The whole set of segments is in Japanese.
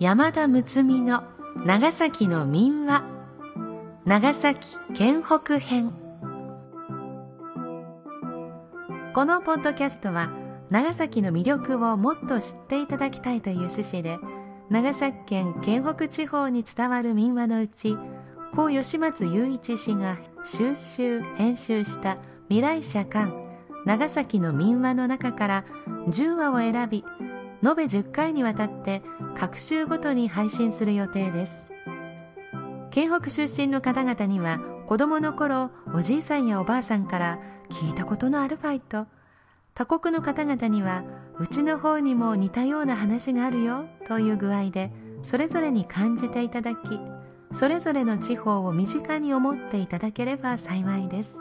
山田睦美の長崎の民話。長崎県北編。このポッドキャストは長崎の魅力をもっと知っていただきたいという趣旨で長崎県県北地方に伝わる民話のうち故吉松雄一氏が収集編集した未来社館長崎の民話の中から10話を選び延べ10回にわたって各週ごとに配信する予定です。県北出身の方々には子供の頃おじいさんやおばあさんから聞いたことのあるファイト。他国の方々にはうちの方にも似たような話があるよという具合でそれぞれに感じていただきそれぞれの地方を身近に思っていただければ幸いです。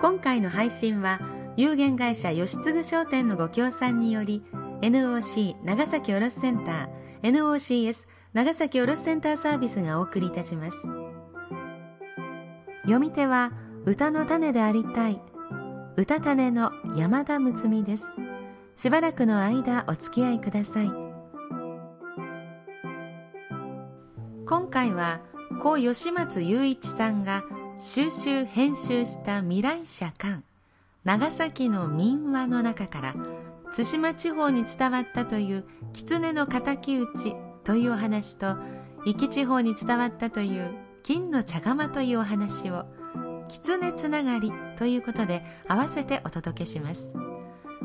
今回の配信は有限会社吉次商店のご協賛により NOC 長崎卸センター NOCS 長崎卸センターサービスがお送りいたします。読み手は歌の種でありたい。歌種の山田睦美です。しばらくの間お付き合いください。今回は故吉松雄一さんが収集編集した未来社館。長崎の民話の中から対馬地方に伝わったという狐の敵討ちというお話と壱岐地方に伝わったという金の茶釜というお話を狐つながりということで合わせてお届けします。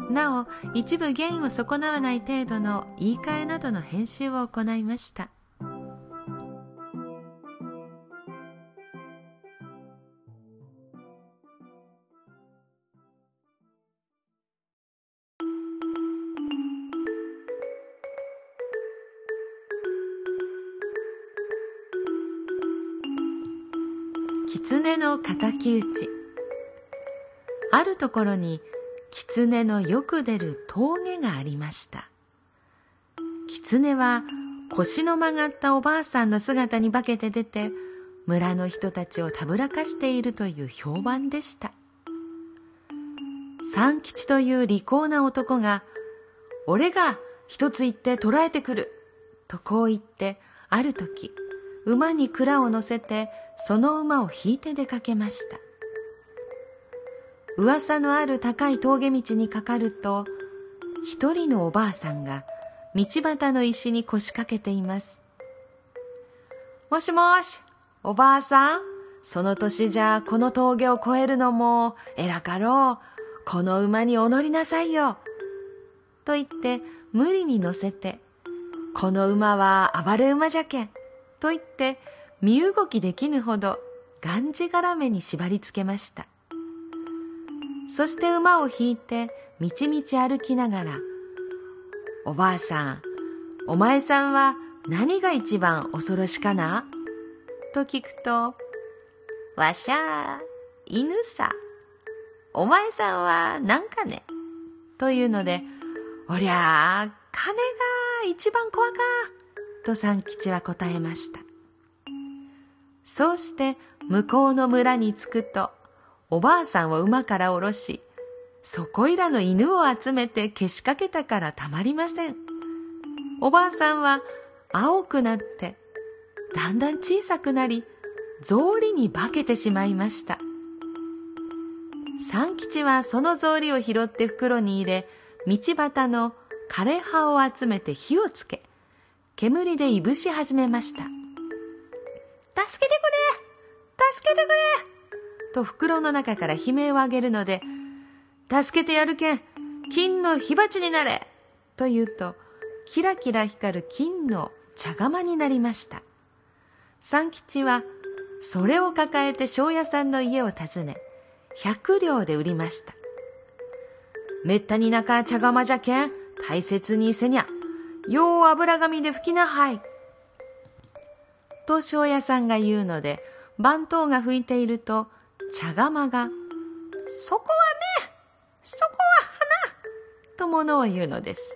なお一部原因を損なわない程度の言い換えなどの編集を行いました。狐の敵討ち。あるところに狐のよく出る峠がありました。狐は腰の曲がったおばあさんの姿に化けて出て村の人たちをたぶらかしているという評判でした。三吉という利口な男が「俺が一つ言って捕らえてくる」とこう言ってある時馬に蔵を乗せてその馬を引いて出かけました。噂のある高い峠道にかかると一人のおばあさんが道端の石に腰掛けています。もしもしおばあさんその年じゃこの峠を越えるのも偉かろう。この馬にお乗りなさいよ。と言って無理に乗せてこの馬は暴れ馬じゃけん。と言って身動きできぬほどがんじがらめに縛り付けましたそして馬を引いてみちみち歩きながら「おばあさんお前さんは何が一番恐ろしかな?」と聞くと「わしゃ犬さお前さんは何かね?」というので「おりゃあ金が一番怖か」と三吉は答えました。そうして向こうの村に着くとおばあさんを馬から下ろしそこいらの犬を集めてけしかけたからたまりません。おばあさんは青くなってだんだん小さくなり草履に化けてしまいました。三吉はその草履を拾って袋に入れ道端の枯れ葉を集めて火をつけ煙でいぶし始めました。助けてくれ助けてくれと袋の中から悲鳴を上げるので、助けてやるけん、金の火鉢になれと言うと、キラキラ光る金の茶釜になりました。三吉は、それを抱えて庄屋さんの家を訪ね、百両で売りました。めったになか茶釜じゃけん、大切にせにゃ。よう油紙で拭きなはい。と庄屋さんが言うので、番頭が拭いていると、茶釜が、そこは目そこは花とものを言うのです。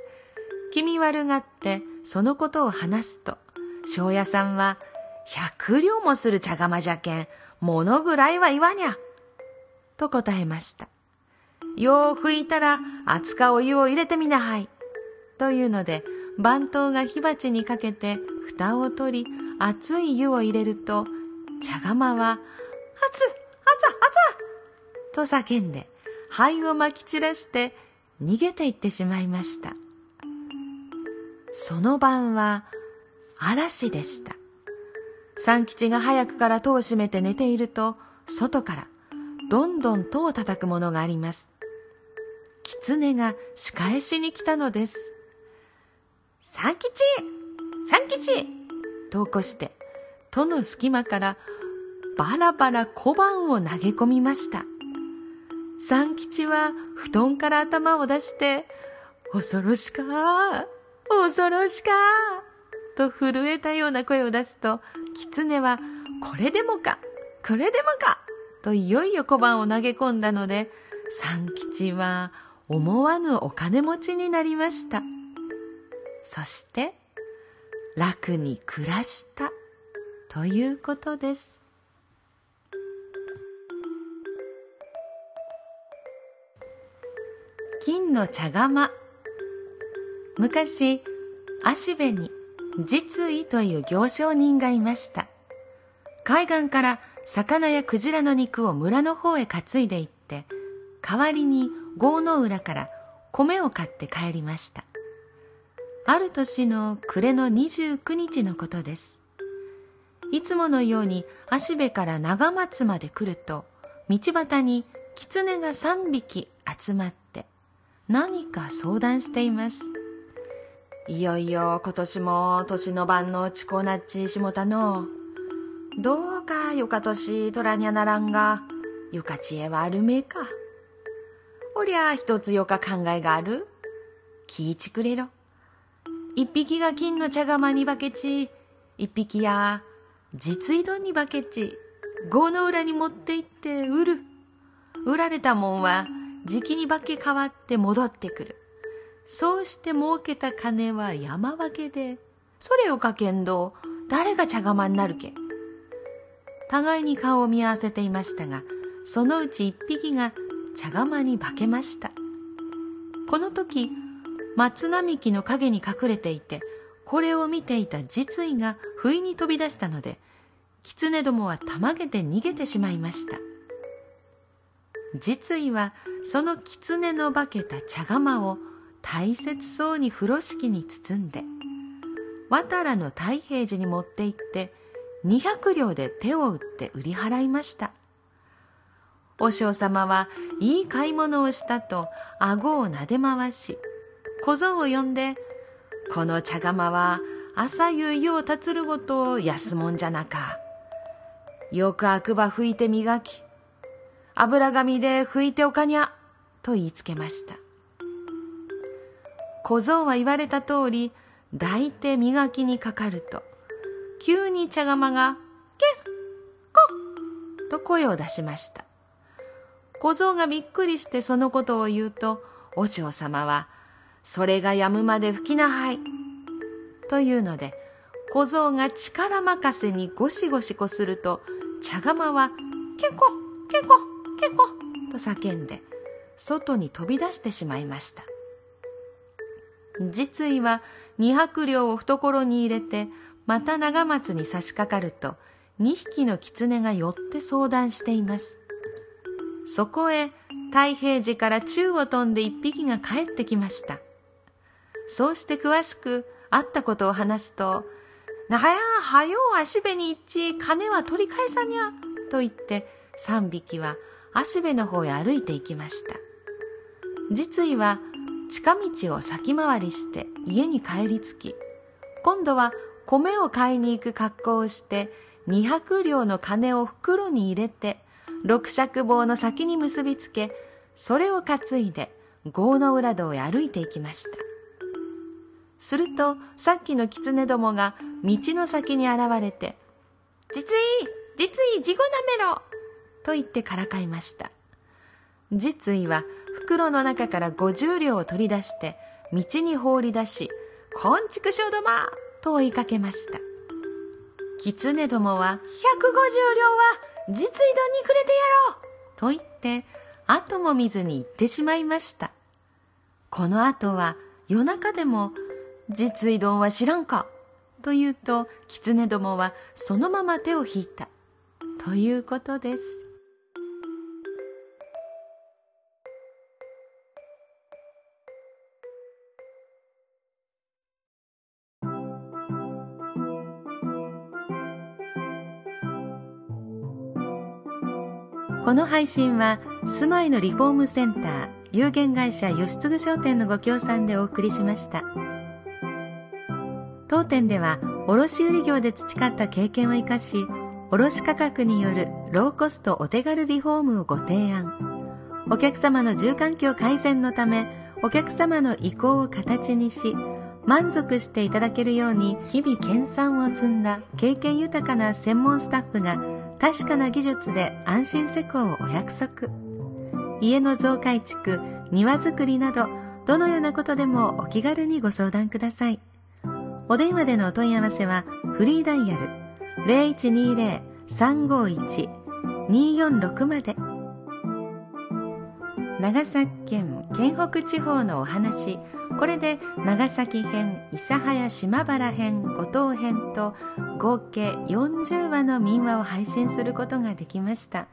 気味悪がって、そのことを話すと、庄屋さんは、百両もする茶釜じゃけん、ものぐらいは言わにゃ。と答えました。よう拭いたら、熱かお湯を入れてみなはい。というので、番頭が火鉢にかけて蓋を取り熱い湯を入れると茶釜は「熱熱熱!」と叫んで灰をまき散らして逃げていってしまいました。その晩は嵐でした。三吉が早くから戸を閉めて寝ていると外からどんどん戸を叩くものがあります。狐が仕返しに来たのです。三吉。三吉。と起こして戸の隙間からバラバラ小判を投げ込みました。三吉は布団から頭を出して、恐ろしか恐ろしかと震えたような声を出すと、狐は、これでもかこれでもかといよいよ小判を投げ込んだので、三吉は思わぬお金持ちになりました。そして、楽に暮らしたということです。金の茶釜。昔足部に実意という行商人がいました。海岸から魚やクジラの肉を村の方へ担いで行って代わりに郷の浦から米を買って帰りました。ある年の暮れの29日のことですいつものように足部から長松まで来ると道端に狐が3匹集まって何か相談しています。いよいよ今年も年の晩のちこなっちしもたの。どうかよか年とらにゃならんが、よか知恵はあるめえか。おりゃ一つよか考えがある。聞いちくれろ。一匹が金の茶釜にばけち、一匹や実井丼にばけち、郷の裏に持って行って売る。売られたもんはじきに化け変わって戻ってくる。そうして儲けた金は山分けで、それをかけんど、誰が茶釜になるけ。互いに顔を見合わせていましたが、そのうち一匹が茶釜に化けました。この時、松並木の陰に隠れていて、これを見ていた実意が不意に飛び出したので、狐どもはたまげて逃げてしまいました。実意はその狐の化けた茶釜を大切そうに風呂敷に包んで渡良の太平寺に持って行って200両で手を打って売り払いました和尚様はいい買い物をしたと顎をなで回し小僧を呼んでこの茶釜は朝夕湯をたつるごと安もんじゃなかよく悪ば拭いて磨き油紙で拭いておかにゃ、と言いつけました。小僧は言われた通り、抱いて磨きにかかると、急に茶釜が、けん、こ、と声を出しました。小僧がびっくりしてそのことを言うと、和尚様は、それがやむまで吹きなはい。というので、小僧が力任せにゴシゴシこすると、茶釜は、けこ、けこ、けこ!」と叫んで外に飛び出してしまいました実意は二百両を懐に入れてまた長松に差し掛かると二匹の狐が寄って相談していますそこへ太平寺から宙を飛んで一匹が帰ってきましたそうして詳しく会ったことを話すと「なはやはよう足部に一致金は取り返さにゃ」と言って三匹は足部の方へ歩いて行きました。実意は近道を先回りして家に帰り着き今度は米を買いに行く格好をして200両の金を袋に入れて六尺棒の先に結びつけそれを担いで郷の浦道へ歩いていきました。するとさっきの狐どもが道の先に現れて「実意実意地獄なめろと言ってからかいました。実意は袋の中から50両を取り出して道に放り出し、こんちくしょどまと追いかけました。狐どもは150両は実意丼にくれてやろうと言って後も見ずに行ってしまいました。この後は夜中でも実衣丼は知らんかと言うと狐どもはそのまま手を引いたということです。この配信は住まいのリフォームセンター有限会社吉次商店のご協賛でお送りしました。当店では卸売業で培った経験を生かし卸価格によるローコストお手軽リフォームをご提案。お客様の住環境改善のためお客様の意向を形にし満足していただけるように日々研鑽を積んだ経験豊かな専門スタッフが確かな技術で安心施工をお約束。家の増改築庭作りなどどのようなことでもお気軽にご相談ください。お電話でのお問い合わせはフリーダイヤル0120-351-246まで。長崎県県北地方のお話これで長崎編諫早島原編五島編と合計40話の民話を配信することができました。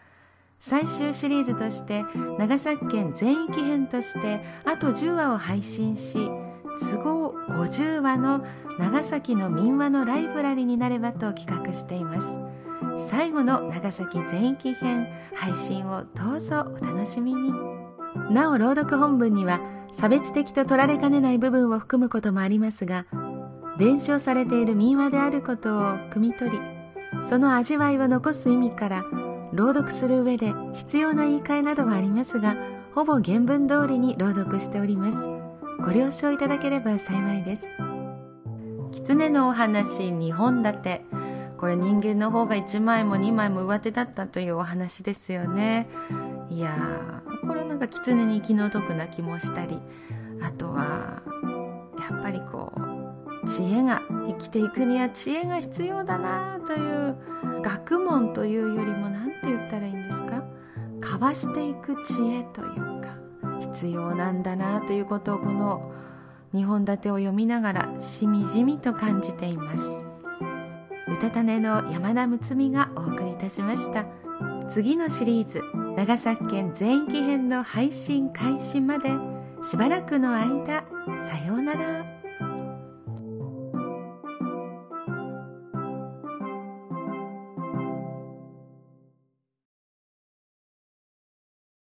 最終シリーズとして長崎県全域編としてあと10話を配信し都合50話の長崎の民話のライブラリになればと企画しています。最後の長崎全域編配信をどうぞお楽しみに。なお朗読本文には差別的と取られかねない部分を含むこともありますが伝承されている民話であることを汲み取りその味わいを残す意味から朗読する上で必要な言い換えなどはありますがほぼ原文通りに朗読しております。ご了承いただければ幸いです。狐のお話2本立て。これ人間の方が1枚も2枚も上手だったというお話ですよね。いやーこれなんか狐に気の毒な気もしたりあとはやっぱりこう知恵が生きていくには知恵が必要だなという学問というよりも何て言ったらいいんですか？交わしていく知恵という。か必要なんだなということをこの2本立てを読みながらしみじみと感じています。歌種の山田睦美がお送りいたしました。次のシリーズ長崎県全域編の配信開始までしばらくの間さようなら。